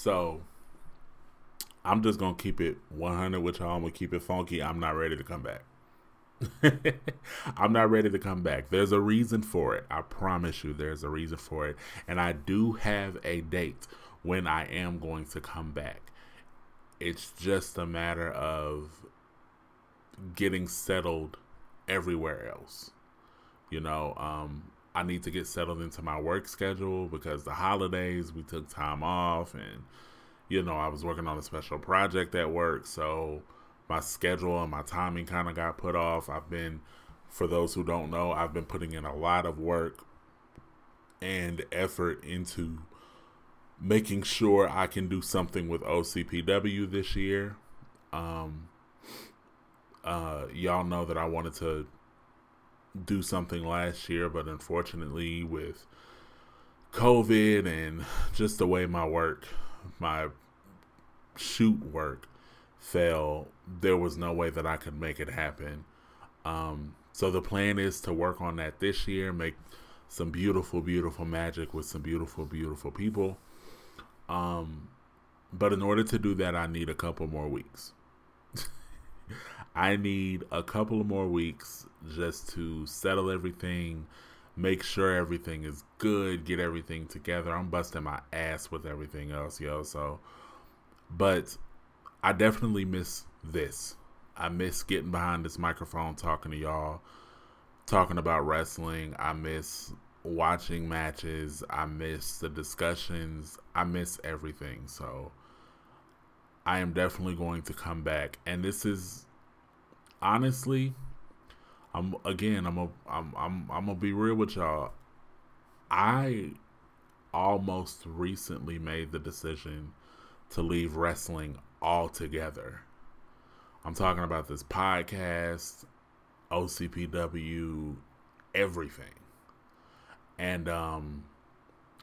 So I'm just gonna keep it 100 with y'all. I'm gonna keep it funky. I'm not ready to come back. I'm not ready to come back. There's a reason for it. I promise you, there's a reason for it. And I do have a date when I am going to come back. It's just a matter of getting settled everywhere else. You know, um, I need to get settled into my work schedule because the holidays we took time off and you know, I was working on a special project at work, so my schedule and my timing kind of got put off. I've been for those who don't know, I've been putting in a lot of work and effort into making sure I can do something with OCPW this year. Um, uh, y'all know that I wanted to do something last year, but unfortunately, with COVID and just the way my work, my shoot work fell, there was no way that I could make it happen. Um, so the plan is to work on that this year, make some beautiful, beautiful magic with some beautiful, beautiful people. Um, but in order to do that, I need a couple more weeks. I need a couple of more weeks just to settle everything, make sure everything is good, get everything together. I'm busting my ass with everything else, yo. So, but I definitely miss this. I miss getting behind this microphone talking to y'all, talking about wrestling. I miss watching matches. I miss the discussions. I miss everything. So, I am definitely going to come back. And this is honestly, I'm again, I'm a, I'm, I'm, I'm gonna be real with y'all. I almost recently made the decision to leave wrestling altogether. I'm talking about this podcast, OCPW, everything. And um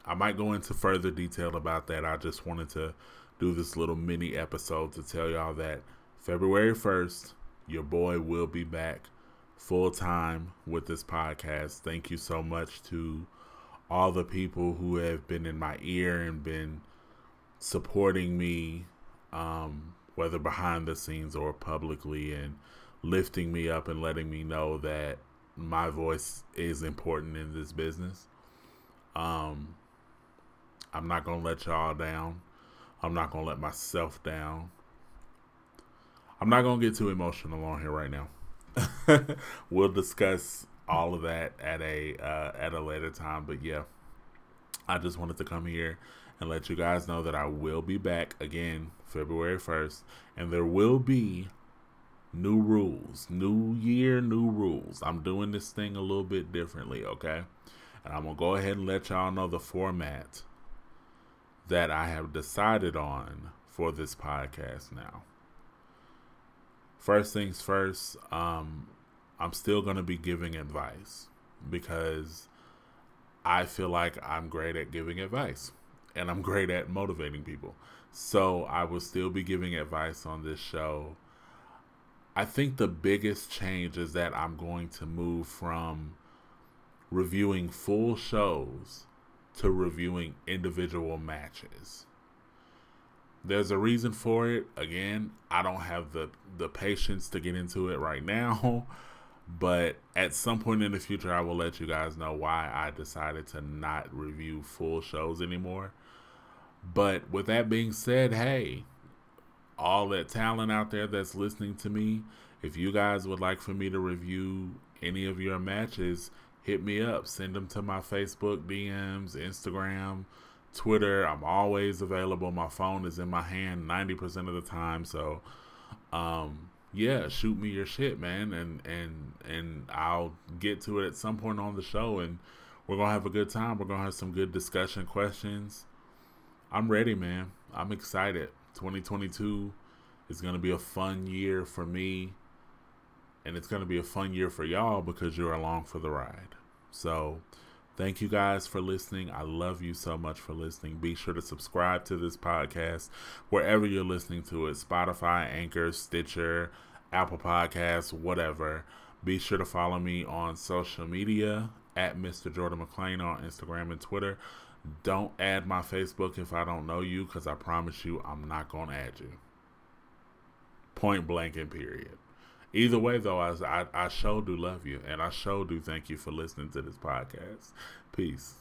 I might go into further detail about that. I just wanted to do this little mini episode to tell y'all that February 1st, your boy will be back full time with this podcast. Thank you so much to all the people who have been in my ear and been supporting me, um, whether behind the scenes or publicly, and lifting me up and letting me know that my voice is important in this business. Um, I'm not gonna let y'all down. I'm not gonna let myself down. I'm not gonna get too emotional on here right now. we'll discuss all of that at a uh, at a later time. But yeah, I just wanted to come here and let you guys know that I will be back again February first, and there will be new rules, new year, new rules. I'm doing this thing a little bit differently, okay? And I'm gonna go ahead and let y'all know the format that I have decided on for this podcast now first things first, um, I'm still going to be giving advice because I feel like I'm great at giving advice and I'm great at motivating people. So I will still be giving advice on this show. I think the biggest change is that I'm going to move from reviewing full shows to reviewing individual matches. There's a reason for it. Again, I don't have the the patience to get into it right now, but at some point in the future I will let you guys know why I decided to not review full shows anymore. But with that being said, hey, all that talent out there that's listening to me, if you guys would like for me to review any of your matches, hit me up. Send them to my Facebook DMs, Instagram, Twitter. I'm always available. My phone is in my hand 90% of the time. So, um, yeah, shoot me your shit, man, and and and I'll get to it at some point on the show, and we're gonna have a good time. We're gonna have some good discussion questions. I'm ready, man. I'm excited. 2022 is gonna be a fun year for me, and it's gonna be a fun year for y'all because you're along for the ride. So, Thank you guys for listening. I love you so much for listening. Be sure to subscribe to this podcast wherever you're listening to it Spotify, Anchor, Stitcher, Apple Podcasts, whatever. Be sure to follow me on social media at Mr. Jordan McClain on Instagram and Twitter. Don't add my Facebook if I don't know you, because I promise you I'm not going to add you. Point blank and period. Either way, though, I, I, I sure do love you, and I sure do thank you for listening to this podcast. Peace.